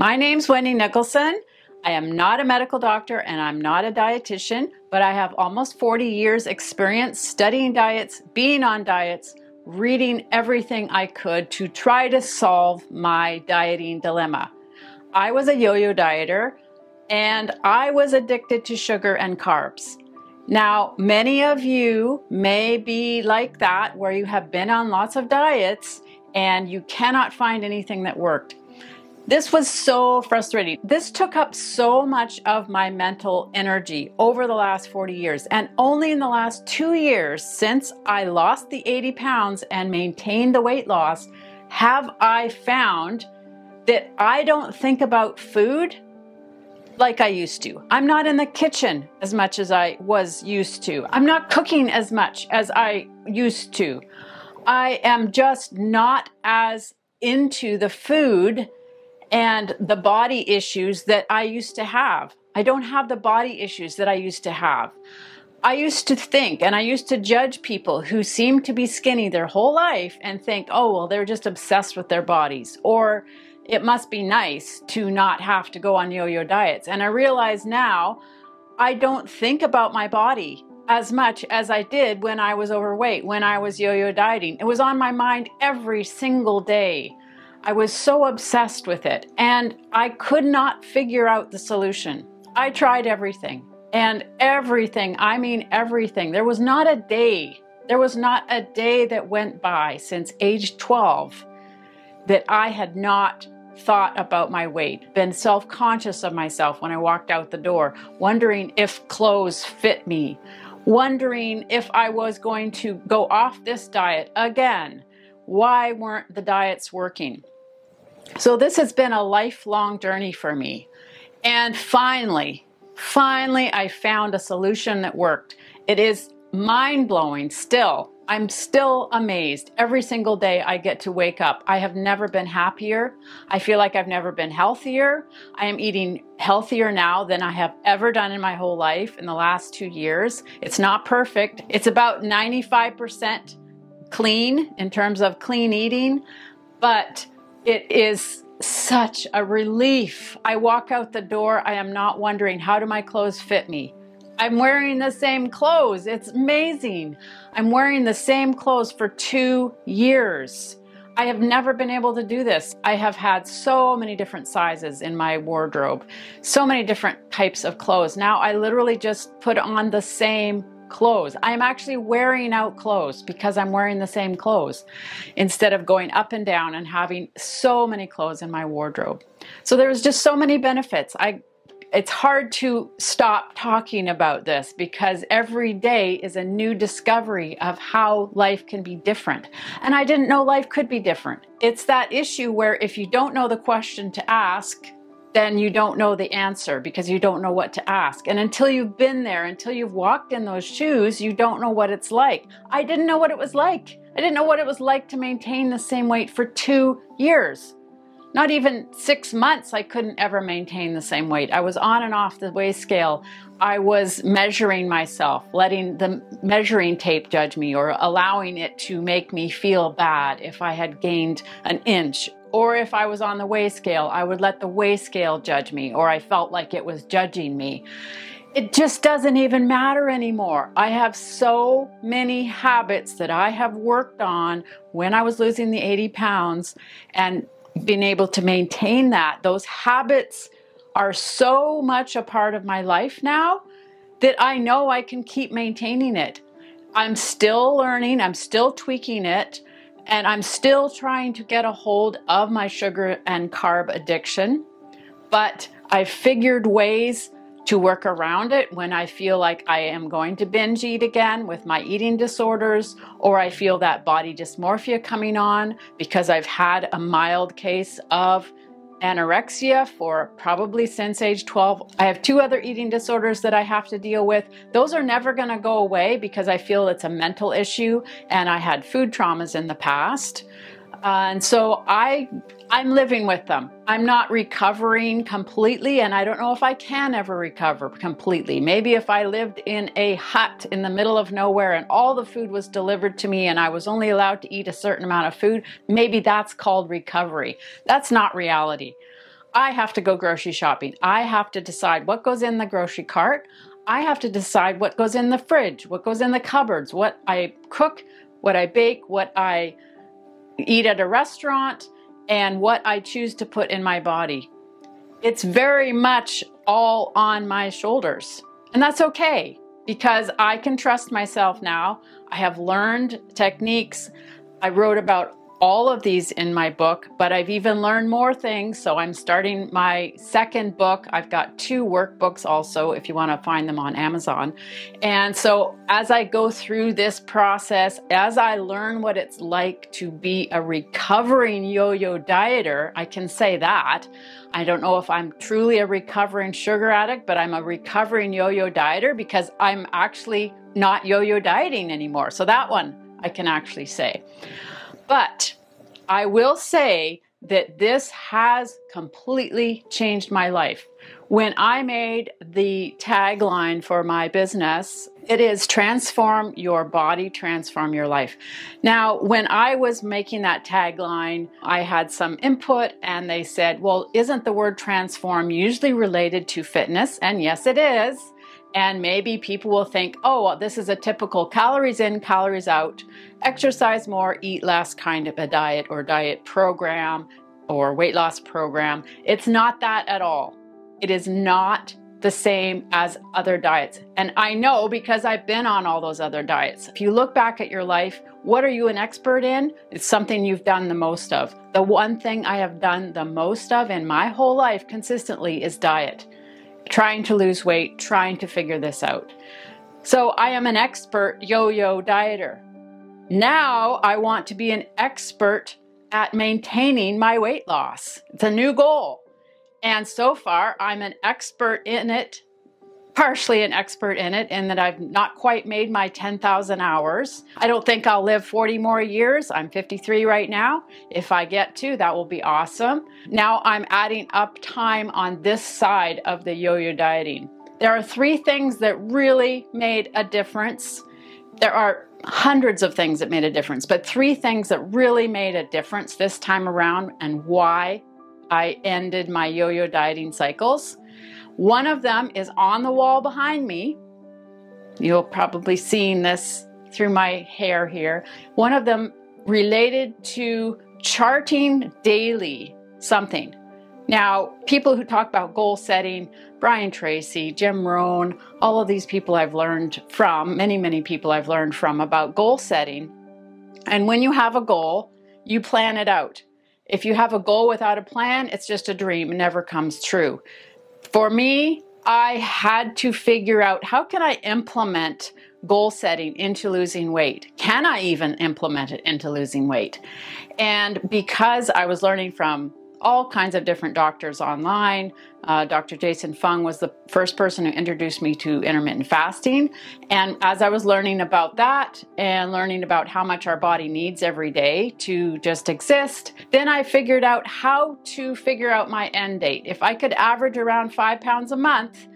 My name's Wendy Nicholson. I am not a medical doctor and I'm not a dietitian, but I have almost 40 years experience studying diets, being on diets, reading everything I could to try to solve my dieting dilemma. I was a yo-yo dieter and I was addicted to sugar and carbs. Now, many of you may be like that where you have been on lots of diets and you cannot find anything that worked. This was so frustrating. This took up so much of my mental energy over the last 40 years. And only in the last two years, since I lost the 80 pounds and maintained the weight loss, have I found that I don't think about food like I used to. I'm not in the kitchen as much as I was used to. I'm not cooking as much as I used to. I am just not as into the food and the body issues that I used to have. I don't have the body issues that I used to have. I used to think and I used to judge people who seemed to be skinny their whole life and think, oh, well, they're just obsessed with their bodies. Or it must be nice to not have to go on yo yo diets. And I realize now I don't think about my body as much as I did when I was overweight, when I was yo yo dieting. It was on my mind every single day. I was so obsessed with it and I could not figure out the solution. I tried everything and everything, I mean everything. There was not a day, there was not a day that went by since age 12 that I had not thought about my weight, been self conscious of myself when I walked out the door, wondering if clothes fit me, wondering if I was going to go off this diet again. Why weren't the diets working? So, this has been a lifelong journey for me. And finally, finally, I found a solution that worked. It is mind blowing still I'm still amazed every single day I get to wake up. I have never been happier. I feel like I've never been healthier. I am eating healthier now than I have ever done in my whole life in the last two years. It's not perfect. It's about 95% clean in terms of clean eating, but it is such a relief. I walk out the door, I am not wondering, how do my clothes fit me? I'm wearing the same clothes. It's amazing. I'm wearing the same clothes for two years. I have never been able to do this. I have had so many different sizes in my wardrobe, so many different types of clothes. Now I literally just put on the same clothes. I'm actually wearing out clothes because I'm wearing the same clothes instead of going up and down and having so many clothes in my wardrobe. So there's just so many benefits. I it's hard to stop talking about this because every day is a new discovery of how life can be different. And I didn't know life could be different. It's that issue where if you don't know the question to ask, then you don't know the answer because you don't know what to ask. And until you've been there, until you've walked in those shoes, you don't know what it's like. I didn't know what it was like. I didn't know what it was like to maintain the same weight for two years not even six months, I couldn't ever maintain the same weight. I was on and off the weigh scale. I was measuring myself, letting the measuring tape judge me, or allowing it to make me feel bad if I had gained an inch. Or if I was on the weigh scale, I would let the weigh scale judge me, or I felt like it was judging me. It just doesn't even matter anymore. I have so many habits that I have worked on when I was losing the 80 pounds, and been able to maintain that. Those habits are so much a part of my life now that I know I can keep maintaining it. I'm still learning, I'm still tweaking it, and I'm still trying to get a hold of my sugar and carb addiction. But I've figured ways to work around it when I feel like I am going to binge eat again with my eating disorders, or I feel that body dysmorphia coming on because I've had a mild case of anorexia for probably since age 12. I have two other eating disorders that I have to deal with. Those are never going to go away because I feel it's a mental issue and I had food traumas in the past. And so I I'm living with them. I'm not recovering completely, and I don't know if I can ever recover completely. Maybe if I lived in a hut in the middle of nowhere and all the food was delivered to me and I was only allowed to eat a certain amount of food, maybe that's called recovery. That's not reality. I have to go grocery shopping. I have to decide what goes in the grocery cart. I have to decide what goes in the fridge, what goes in the cupboards, what I cook, what I bake, what I eat at a restaurant, and what I choose to put in my body. It's very much all on my shoulders. And that's okay because I can trust myself now. I have learned techniques. I wrote about all of these in my book, but I've even learned more things. So I'm starting my second book. I've got two workbooks also, if you want to find them on Amazon. And so as I go through this process, as I learn what it's like to be a recovering yo yo dieter, I can say that. I don't know if I'm truly a recovering sugar addict, but I'm a recovering yo yo dieter because I'm actually not yo yo dieting anymore. So that one I can actually say. But I will say that this has completely changed my life. When I made the tagline for my business, it is transform your body, transform your life. Now, when I was making that tagline, I had some input and they said, well, isn't the word transform usually related to fitness? And yes, it is. And maybe people will think, oh, well, this is a typical calories in, calories out, exercise more, eat less kind of a diet or diet program or weight loss program. It's not that at all. It is not the same as other diets. And I know because I've been on all those other diets. If you look back at your life, what are you an expert in? It's something you've done the most of. The one thing I have done the most of in my whole life consistently is diet trying to lose weight, trying to figure this out. So I am an expert yo yo dieter. Now I want to be an expert at maintaining my weight loss. It's a new goal. And so far, I'm an expert in it partially an expert in it in that I've not quite made my 10,000 hours. I don't think I'll live 40 more years. I'm 53 right now. If I get to, that will be awesome. Now I'm adding up time on this side of the yo yo dieting. There are three things that really made a difference. There are hundreds of things that made a difference, but three things that really made a difference this time around and why I ended my yo yo dieting cycles. One of them is on the wall behind me. You'll probably seen this through my hair here. One of them related to charting daily something. Now, people who talk about goal setting, Brian Tracy, Jim Rohn, all of these people I've learned from, many, many people I've learned from about goal setting. And when you have a goal, you plan it out. If you have a goal without a plan, it's just a dream, it never comes true. For me, I had to figure out how can I implement goal setting into losing weight? Can I even implement it into losing weight? And because I was learning from all kinds of different doctors online. Uh, Dr. Jason Fung was the first person who introduced me to intermittent fasting. And as I was learning about that and learning about how much our body needs every day to just exist, then I figured out how to figure out my end date. If I could average around five pounds a month,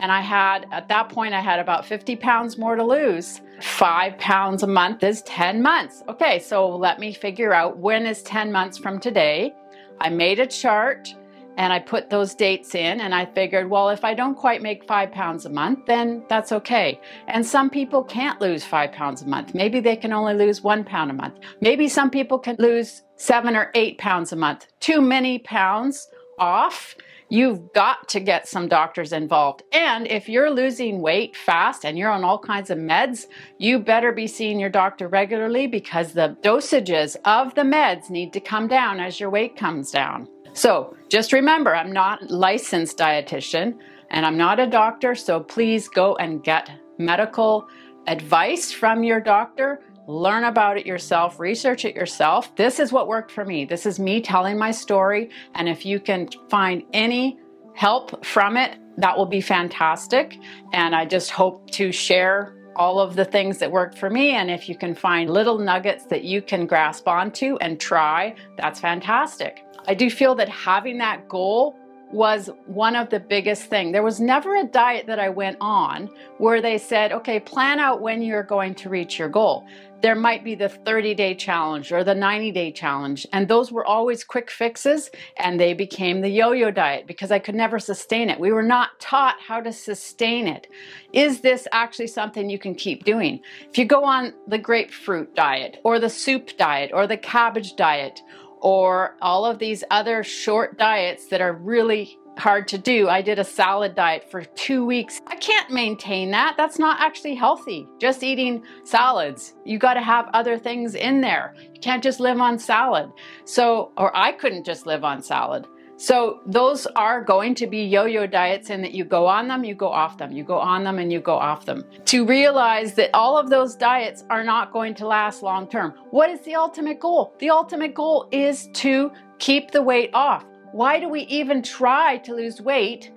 and I had, at that point, I had about 50 pounds more to lose. Five pounds a month is 10 months. Okay, so let me figure out when is 10 months from today I made a chart and I put those dates in and I figured, well, if I don't quite make five pounds a month, then that's okay. And some people can't lose five pounds a month. Maybe they can only lose one pound a month. Maybe some people can lose seven or eight pounds a month. Too many pounds off. You've got to get some doctors involved. And if you're losing weight fast and you're on all kinds of meds, you better be seeing your doctor regularly because the dosages of the meds need to come down as your weight comes down. So just remember, I'm not licensed dietitian and I'm not a doctor, so please go and get medical advice from your doctor learn about it yourself, research it yourself. This is what worked for me. This is me telling my story. And if you can find any help from it, that will be fantastic. And I just hope to share all of the things that worked for me. And if you can find little nuggets that you can grasp onto and try, that's fantastic. I do feel that having that goal was one of the biggest thing. There was never a diet that I went on where they said, "Okay, plan out when you're going to reach your goal." There might be the 30-day challenge or the 90-day challenge, and those were always quick fixes and they became the yo-yo diet because I could never sustain it. We were not taught how to sustain it. Is this actually something you can keep doing? If you go on the grapefruit diet or the soup diet or the cabbage diet or all of these other short diets that are really hard to do. I did a salad diet for two weeks. I can't maintain that. That's not actually healthy. Just eating salads. You got to have other things in there. You can't just live on salad. So, or I couldn't just live on salad. So those are going to be yo-yo diets in that you go on them, you go off them, you go on them and you go off them. To realize that all of those diets are not going to last long term. What is the ultimate goal? The ultimate goal is to keep the weight off. Why do we even try to lose weight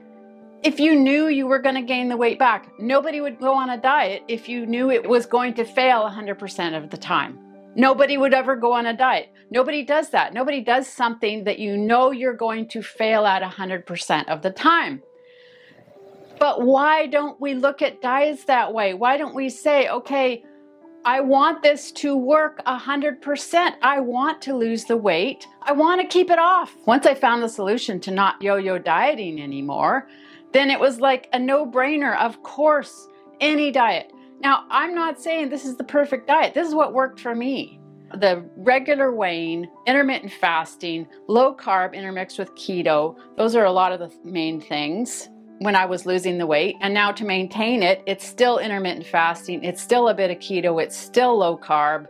if you knew you were going to gain the weight back? Nobody would go on a diet if you knew it was going to fail 100% of the time. Nobody would ever go on a diet. Nobody does that. Nobody does something that you know you're going to fail at 100% of the time. But why don't we look at diets that way? Why don't we say, okay, I want this to work 100%. I want to lose the weight. I want to keep it off. Once I found the solution to not yo yo dieting anymore, then it was like a no brainer. Of course, any diet. Now, I'm not saying this is the perfect diet. This is what worked for me. The regular weighing, intermittent fasting, low carb intermixed with keto, those are a lot of the main things when I was losing the weight. And now to maintain it, it's still intermittent fasting, it's still a bit of keto, it's still low carb.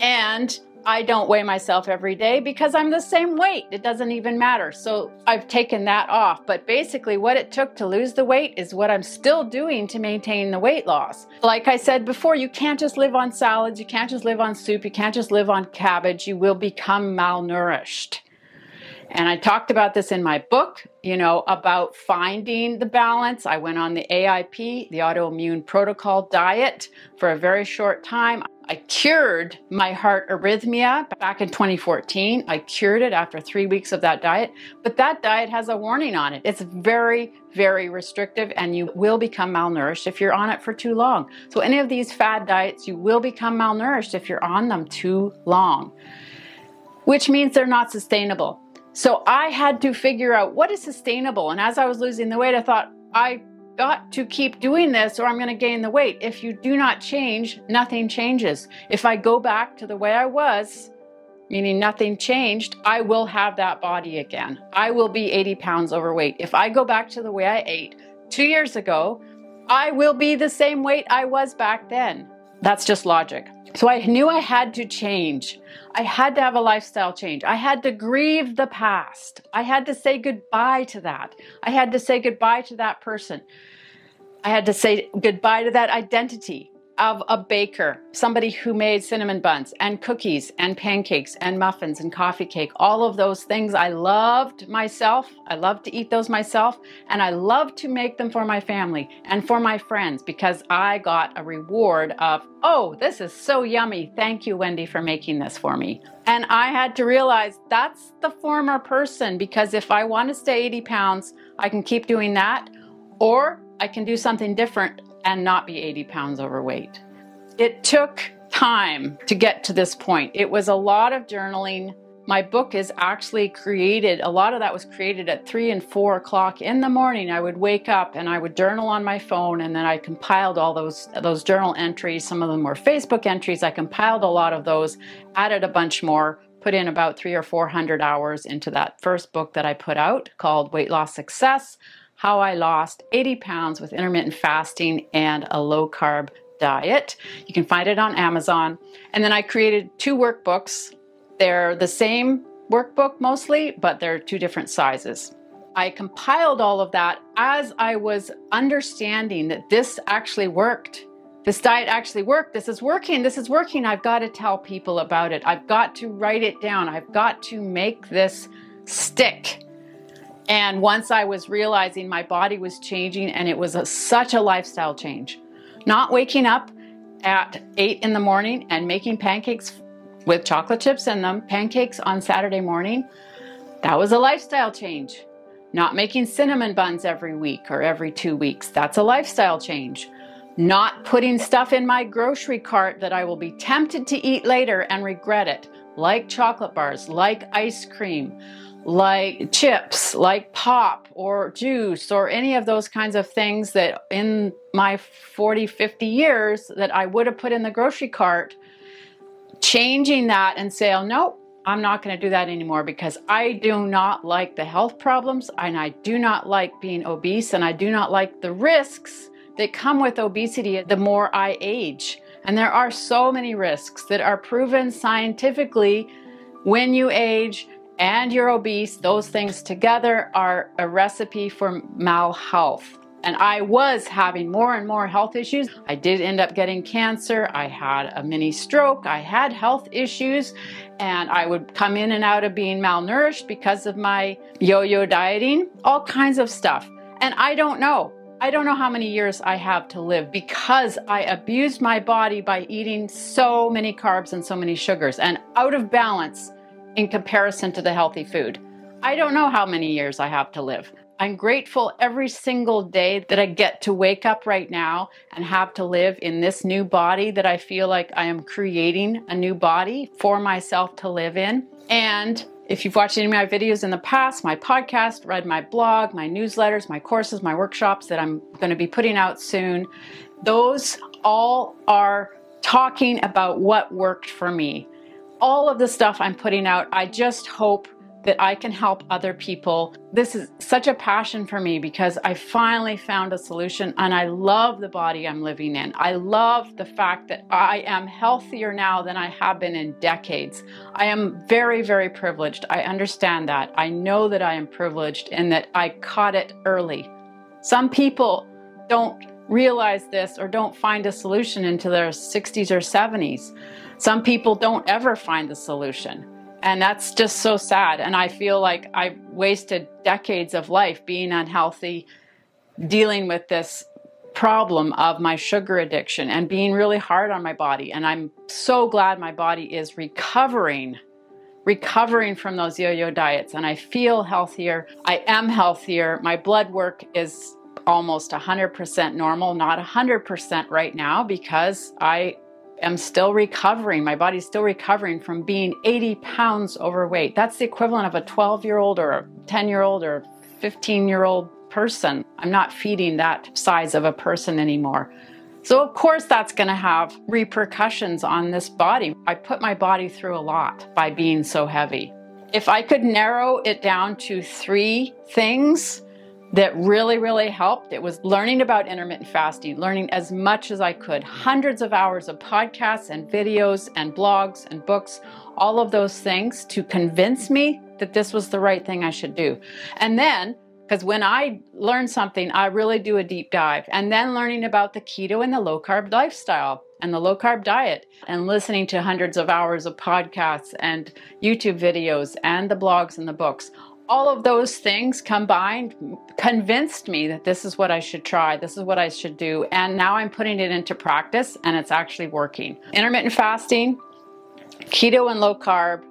And I don't weigh myself every day because I'm the same weight. It doesn't even matter. So I've taken that off. But basically, what it took to lose the weight is what I'm still doing to maintain the weight loss. Like I said before, you can't just live on salads, you can't just live on soup, you can't just live on cabbage. You will become malnourished. And I talked about this in my book, you know, about finding the balance. I went on the AIP, the autoimmune protocol diet, for a very short time. I cured my heart arrhythmia back in 2014. I cured it after three weeks of that diet, but that diet has a warning on it. It's very, very restrictive, and you will become malnourished if you're on it for too long. So, any of these fad diets, you will become malnourished if you're on them too long, which means they're not sustainable. So, I had to figure out what is sustainable. And as I was losing the weight, I thought, I got to keep doing this or I'm going to gain the weight. If you do not change, nothing changes. If I go back to the way I was, meaning nothing changed, I will have that body again. I will be 80 pounds overweight. If I go back to the way I ate two years ago, I will be the same weight I was back then. That's just logic. So I knew I had to change. I had to have a lifestyle change. I had to grieve the past. I had to say goodbye to that. I had to say goodbye to that person. I had to say goodbye to that identity of a baker, somebody who made cinnamon buns and cookies and pancakes and muffins and coffee cake, all of those things I loved myself. I loved to eat those myself, and I loved to make them for my family and for my friends because I got a reward of, oh, this is so yummy. Thank you, Wendy, for making this for me. And I had to realize that's the former person because if I want to stay 80 pounds, I can keep doing that, or I can do something different and not be 80 pounds overweight. It took time to get to this point. It was a lot of journaling. My book is actually created, a lot of that was created at three and four o'clock in the morning. I would wake up and I would journal on my phone and then I compiled all those those journal entries. Some of them were Facebook entries. I compiled a lot of those, added a bunch more, put in about three or four hundred hours into that first book that I put out called Weight Loss Success how I lost 80 pounds with intermittent fasting and a low carb diet. You can find it on Amazon. And then I created two workbooks. They're the same workbook mostly, but they're two different sizes. I compiled all of that as I was understanding that this actually worked. This diet actually worked. This is working. This is working. I've got to tell people about it. I've got to write it down. I've got to make this stick. And once I was realizing my body was changing and it was a, such a lifestyle change, not waking up at eight in the morning and making pancakes with chocolate chips in them, pancakes on Saturday morning, that was a lifestyle change. Not making cinnamon buns every week or every two weeks. That's a lifestyle change. Not putting stuff in my grocery cart that I will be tempted to eat later and regret it, like chocolate bars, like ice cream, like chips, like pop or juice or any of those kinds of things that in my 40, 50 years that I would have put in the grocery cart. Changing that and say, oh, no, I'm not going to do that anymore because I do not like the health problems and I do not like being obese and I do not like the risks that come with obesity the more I age. And there are so many risks that are proven scientifically when you age and you're obese. Those things together are a recipe for malhealth. And I was having more and more health issues. I did end up getting cancer. I had a mini stroke. I had health issues. And I would come in and out of being malnourished because of my yo yo dieting, all kinds of stuff. And I don't know. I don't know how many years I have to live because I abused my body by eating so many carbs and so many sugars and out of balance in comparison to the healthy food. I don't know how many years I have to live. I'm grateful every single day that I get to wake up right now and have to live in this new body that I feel like I am creating a new body for myself to live in. And if you've watched any of my videos in the past, my podcast, read my blog, my newsletters, my courses, my workshops that I'm going to be putting out soon, those all are talking about what worked for me. All of the stuff I'm putting out, I just hope that I can help other people. This is such a passion for me because I finally found a solution and I love the body I'm living in. I love the fact that I am healthier now than I have been in decades. I am very, very privileged. I understand that. I know that I am privileged and that I caught it early. Some people don't realize this or don't find a solution until their 60s or 70s. Some people don't ever find the solution. And that's just so sad. And I feel like I wasted decades of life being unhealthy, dealing with this problem of my sugar addiction and being really hard on my body. And I'm so glad my body is recovering, recovering from those yo yo diets. And I feel healthier. I am healthier. My blood work is almost 100% normal, not 100% right now because I am still recovering. My body's still recovering from being 80 pounds overweight. That's the equivalent of a 12 year old or a 10 year old or 15 year old person. I'm not feeding that size of a person anymore. So, of course, that's going to have repercussions on this body. I put my body through a lot by being so heavy. If I could narrow it down to three things, that really, really helped. It was learning about intermittent fasting, learning as much as I could, hundreds of hours of podcasts and videos and blogs and books, all of those things to convince me that this was the right thing I should do. And then, because when I learn something, I really do a deep dive. And then learning about the keto and the low carb lifestyle and the low carb diet and listening to hundreds of hours of podcasts and YouTube videos and the blogs and the books all of those things combined convinced me that this is what I should try, this is what I should do. And now I'm putting it into practice and it's actually working. Intermittent fasting, keto and low carb,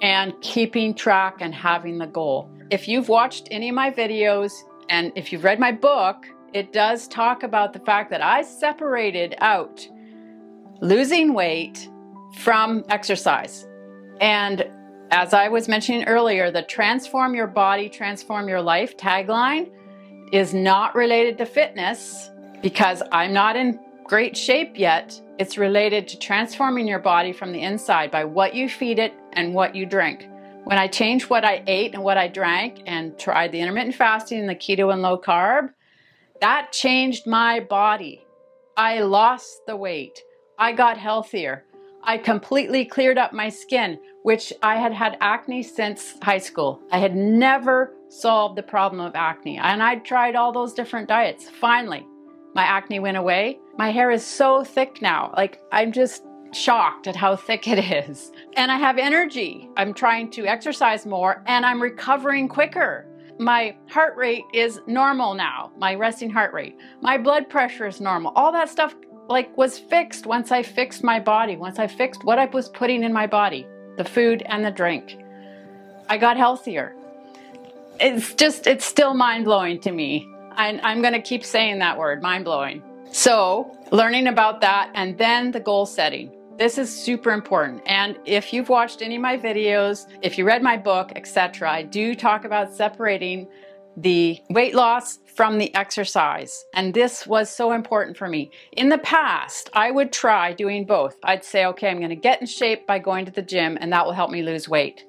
and keeping track and having the goal. If you've watched any of my videos and if you've read my book, it does talk about the fact that I separated out losing weight from exercise. And as I was mentioning earlier, the transform your body, transform your life tagline is not related to fitness because I'm not in great shape yet. It's related to transforming your body from the inside by what you feed it and what you drink. When I changed what I ate and what I drank and tried the intermittent fasting and the keto and low carb, that changed my body. I lost the weight. I got healthier. I completely cleared up my skin, which I had had acne since high school. I had never solved the problem of acne, and I'd tried all those different diets. Finally, my acne went away. My hair is so thick now. Like, I'm just shocked at how thick it is. And I have energy. I'm trying to exercise more and I'm recovering quicker. My heart rate is normal now, my resting heart rate. My blood pressure is normal. All that stuff like was fixed once I fixed my body, once I fixed what I was putting in my body, the food and the drink. I got healthier. it's just, it's still mind blowing to me. I, I'm going to keep saying that word, mind blowing. So, learning about that and then the goal setting. This is super important. And if you've watched any of my videos, if you read my book, etc., I do talk about separating the weight loss from the exercise. And this was so important for me. In the past, I would try doing both. I'd say, okay, I'm going to get in shape by going to the gym, and that will help me lose weight.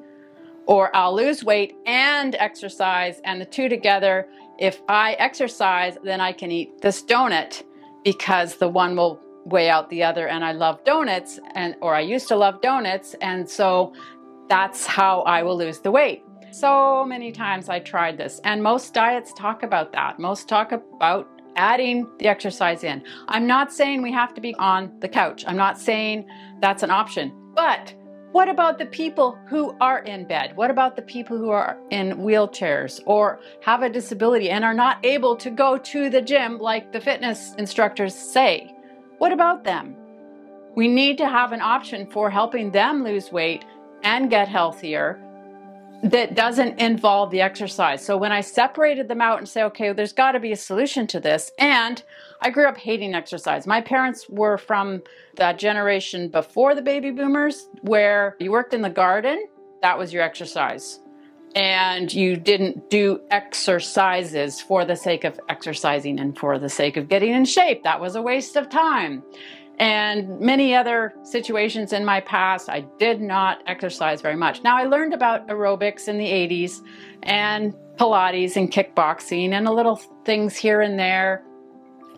Or I'll lose weight and exercise, and the two together. If I exercise, then I can eat this donut because the one will weigh out the other and I love donuts and or I used to love donuts and so that's how I will lose the weight. So many times I tried this, and most diets talk about that. Most talk about adding the exercise in. I'm not saying we have to be on the couch, I'm not saying that's an option. But what about the people who are in bed? What about the people who are in wheelchairs or have a disability and are not able to go to the gym like the fitness instructors say? What about them? We need to have an option for helping them lose weight and get healthier that doesn't involve the exercise. So when I separated them out and say, okay, there's got to be a solution to this. And I grew up hating exercise. My parents were from that generation before the baby boomers where you worked in the garden, that was your exercise. And you didn't do exercises for the sake of exercising and for the sake of getting in shape. That was a waste of time and many other situations in my past, I did not exercise very much. Now, I learned about aerobics in the 80s and Pilates and kickboxing and a little things here and there,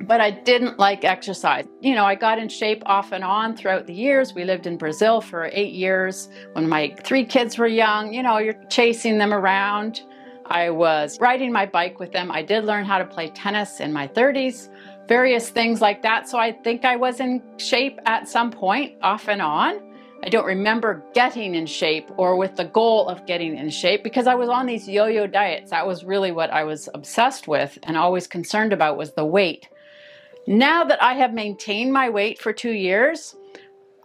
but I didn't like exercise. You know, I got in shape off and on throughout the years. We lived in Brazil for eight years when my three kids were young. You know, you're chasing them around. I was riding my bike with them. I did learn how to play tennis in my 30s various things like that. So I think I was in shape at some point, off and on. I don't remember getting in shape or with the goal of getting in shape because I was on these yo yo diets. That was really what I was obsessed with and always concerned about was the weight. Now that I have maintained my weight for two years,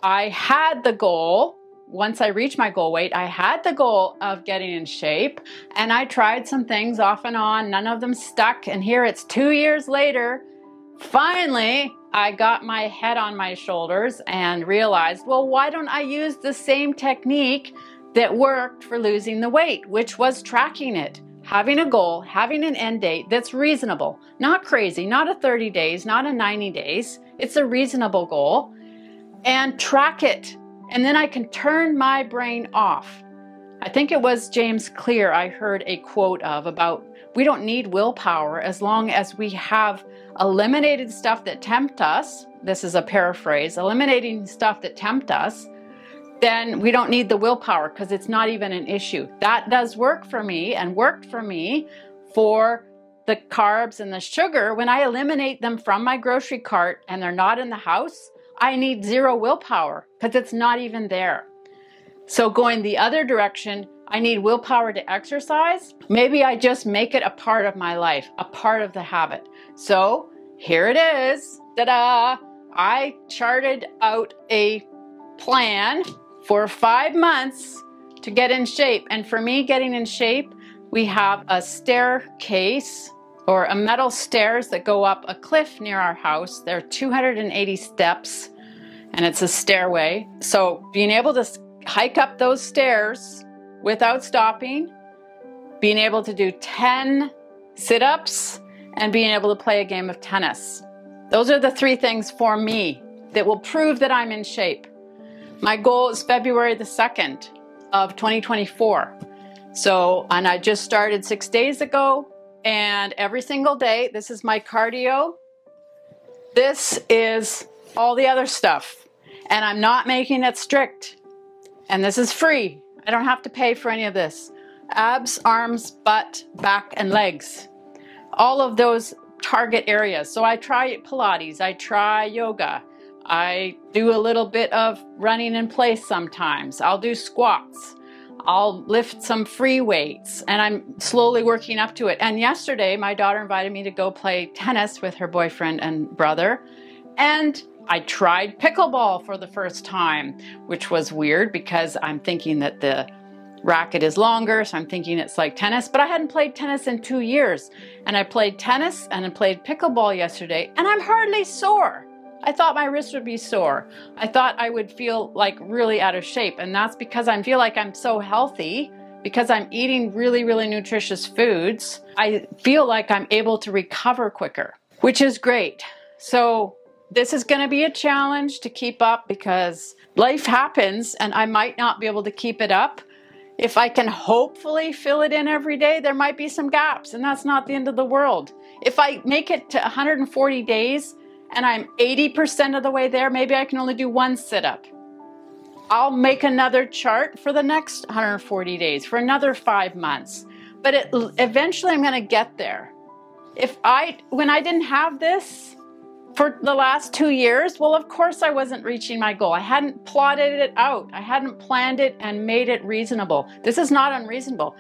I had the goal. Once I reached my goal weight, I had the goal of getting in shape and I tried some things off and on. None of them stuck. And here it's two years later Finally, I got my head on my shoulders and realized, well, why don't I use the same technique that worked for losing the weight, which was tracking it? Having a goal, having an end date that's reasonable, not crazy, not a 30 days, not a 90 days. It's a reasonable goal and track it. And then I can turn my brain off. I think it was James Clear I heard a quote of about we don't need willpower as long as we have eliminated stuff that tempt us. This is a paraphrase eliminating stuff that tempt us. Then we don't need the willpower because it's not even an issue. That does work for me and worked for me for the carbs and the sugar. When I eliminate them from my grocery cart and they're not in the house, I need zero willpower because it's not even there. So, going the other direction, I need willpower to exercise. Maybe I just make it a part of my life, a part of the habit. So here it is. Ta da! I charted out a plan for five months to get in shape. And for me, getting in shape, we have a staircase or a metal stairs that go up a cliff near our house. There are 280 steps and it's a stairway. So being able to hike up those stairs without stopping, being able to do 10 sit ups, and being able to play a game of tennis. Those are the three things for me that will prove that I'm in shape. My goal is February the 2nd of 2024. So, and I just started six days ago, and every single day, this is my cardio. This is all the other stuff. And I'm not making it strict. And this is free. I don't have to pay for any of this. Abs, arms, butt, back, and legs. All of those target areas. So I try Pilates, I try yoga, I do a little bit of running in place sometimes. I'll do squats. I'll lift some free weights and I'm slowly working up to it. And yesterday, my daughter invited me to go play tennis with her boyfriend and brother. And I tried pickleball for the first time, which was weird because I'm thinking that the racket is longer, so I'm thinking it's like tennis, but I hadn't played tennis in two years. And I played tennis and I played pickleball yesterday, and I'm hardly sore. I thought my wrist would be sore. I thought I would feel like really out of shape, and that's because I feel like I'm so healthy because I'm eating really, really nutritious foods. I feel like I'm able to recover quicker, which is great. So, this is going to be a challenge to keep up because life happens and I might not be able to keep it up. If I can hopefully fill it in every day, there might be some gaps, and that's not the end of the world. If I make it to 140 days and I'm 80% of the way there, maybe I can only do one sit up. I'll make another chart for the next 140 days, for another five months. But it, eventually I'm going to get there. If I, when I didn't have this, for the last two years, well, of course, I wasn't reaching my goal. I hadn't plotted it out, I hadn't planned it and made it reasonable. This is not unreasonable.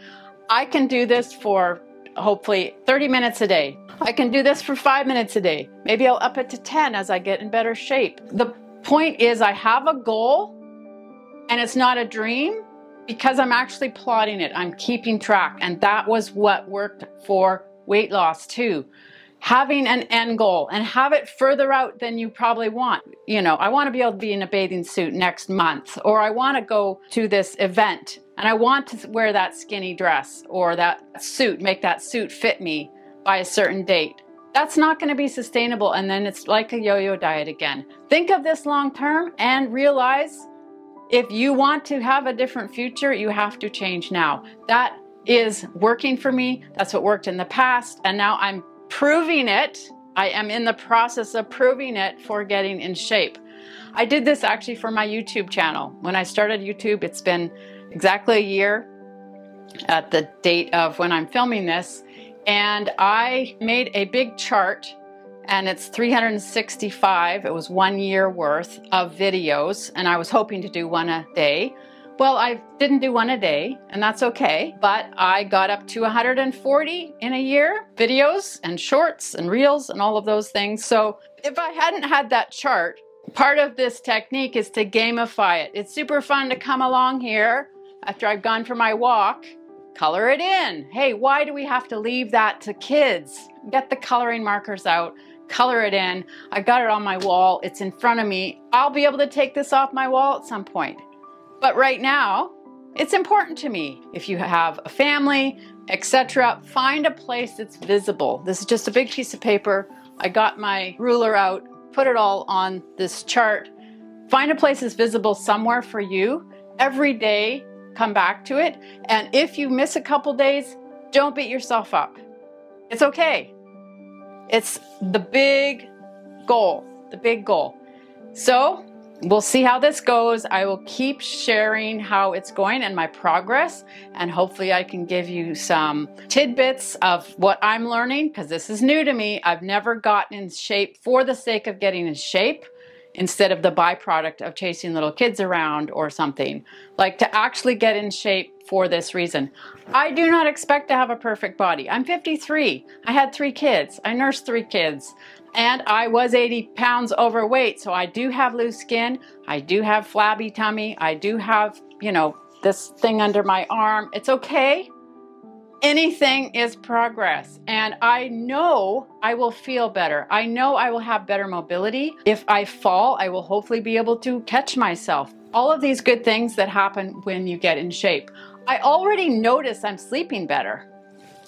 I can do this for hopefully 30 minutes a day. I can do this for five minutes a day. Maybe I'll up it to 10 as I get in better shape. The point is, I have a goal and it's not a dream because I'm actually plotting it. I'm keeping track. And that was what worked for weight loss too having an end goal and have it further out than you probably want. You know, I want to be able to be in a bathing suit next month, or I want to go to this event and I want to wear that skinny dress or that suit, make that suit fit me by a certain date. That's not going to be sustainable, and then it's like a yo yo diet again. Think of this long term and realize if you want to have a different future, you have to change now. That is working for me. That's what worked in the past. And now I'm proving it. I am in the process of proving it for getting in shape. I did this actually for my YouTube channel. When I started YouTube, it's been exactly a year at the date of when I'm filming this. And I made a big chart, and it's 365. It was one year worth of videos, and I was hoping to do one a day. Well, I didn't do one a day, and that's okay, but I got up to 140 in a year videos and shorts and reels and all of those things. So if I hadn't had that chart, part of this technique is to gamify it. It's super fun to come along here after I've gone for my walk, color it in. Hey, why do we have to leave that to kids? Get the coloring markers out color it in. I got it on my wall. It's in front of me. I'll be able to take this off my wall at some point. But right now, it's important to me. If you have a family, etc., find a place that's visible. This is just a big piece of paper. I got my ruler out, put it all on this chart. Find a place that's visible somewhere for you. Every day, come back to it. And if you miss a couple days, don't beat yourself up. It's okay. It's the big goal, the big goal. So, We'll see how this goes. I will keep sharing how it's going and my progress, and hopefully, I can give you some tidbits of what I'm learning because this is new to me. I've never gotten in shape for the sake of getting in shape instead of the byproduct of chasing little kids around or something. Like to actually get in shape for this reason. I do not expect to have a perfect body. I'm 53. I had three kids. I nursed three kids and I was 80 pounds overweight. So I do have loose skin. I do have flabby tummy. I do have, you know, this thing under my arm. It's okay. Anything is progress. And I know I will feel better. I know I will have better mobility. If I fall, I will hopefully be able to catch myself. All of these good things that happen when you get in shape. I already notice I'm sleeping better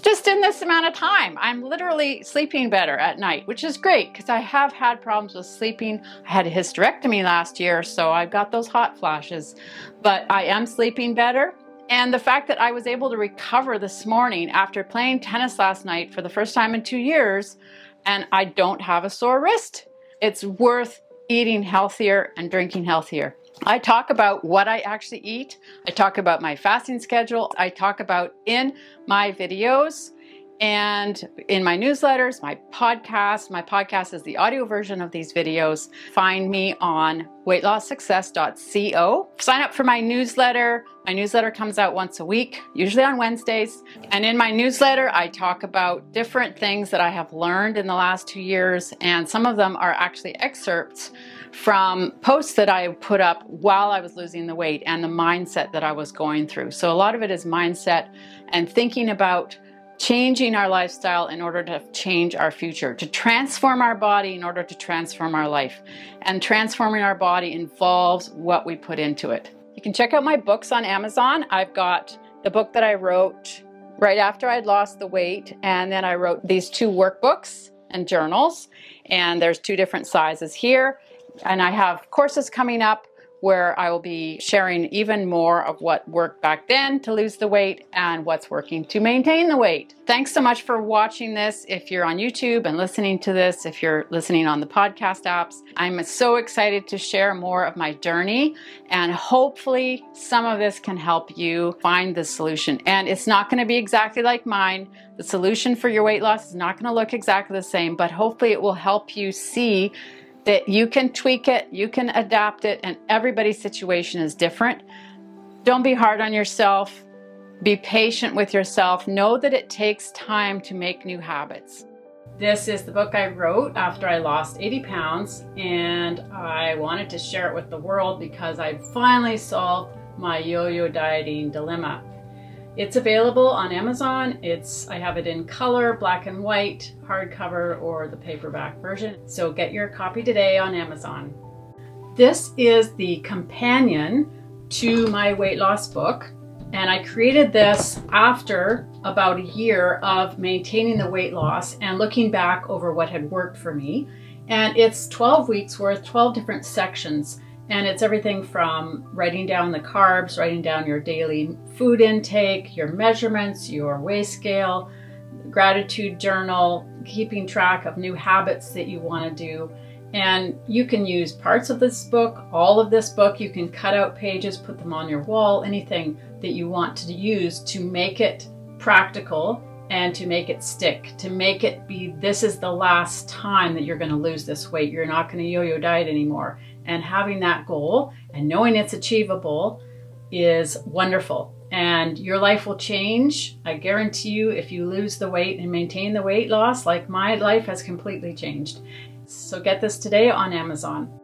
just in this amount of time. I'm literally sleeping better at night, which is great because I have had problems with sleeping. I had a hysterectomy last year, so I've got those hot flashes, but I am sleeping better. And the fact that I was able to recover this morning after playing tennis last night for the first time in two years, and I don't have a sore wrist, it's worth eating healthier and drinking healthier. I talk about what I actually eat. I talk about my fasting schedule. I talk about in my videos and in my newsletters, my podcast. My podcast is the audio version of these videos. Find me on weightlosssuccess.co. Sign up for my newsletter. My newsletter comes out once a week, usually on Wednesdays. And in my newsletter, I talk about different things that I have learned in the last two years, and some of them are actually excerpts from posts that I put up while I was losing the weight and the mindset that I was going through. So a lot of it is mindset and thinking about changing our lifestyle in order to change our future, to transform our body in order to transform our life. And transforming our body involves what we put into it. You can check out my books on Amazon. I've got the book that I wrote right after I'd lost the weight, and then I wrote these two workbooks and journals, and there's two different sizes here. And I have courses coming up where I will be sharing even more of what worked back then to lose the weight and what's working to maintain the weight. Thanks so much for watching this. If you're on YouTube and listening to this, if you're listening on the podcast apps, I'm so excited to share more of my journey and hopefully some of this can help you find the solution. And it's not going to be exactly like mine. The solution for your weight loss is not going to look exactly the same, but hopefully it will help you see that you can tweak it, you can adapt it, and everybody's situation is different. Don't be hard on yourself. Be patient with yourself. Know that it takes time to make new habits. This is the book I wrote after I lost 80 pounds, and I wanted to share it with the world because I finally solved my yo yo dieting dilemma. It's available on Amazon. It's I have it in color, black and white, hardcover, or the paperback version. So get your copy today on Amazon. This is the companion to my weight loss book. And I created this after about a year of maintaining the weight loss and looking back over what had worked for me. And it's 12 weeks worth, 12 different sections. And it's everything from writing down the carbs, writing down your daily food intake, your measurements, your weigh scale, gratitude journal, keeping track of new habits that you want to do. And you can use parts of this book, all of this book. You can cut out pages, put them on your wall, anything that you want to use to make it practical and to make it stick, to make it be this is the last time that you're going to lose this weight. You're not going to yo yo diet anymore and having that goal and knowing it's achievable is wonderful. And your life will change. I guarantee you, if you lose the weight and maintain the weight loss, like my life has completely changed. So get this today on Amazon.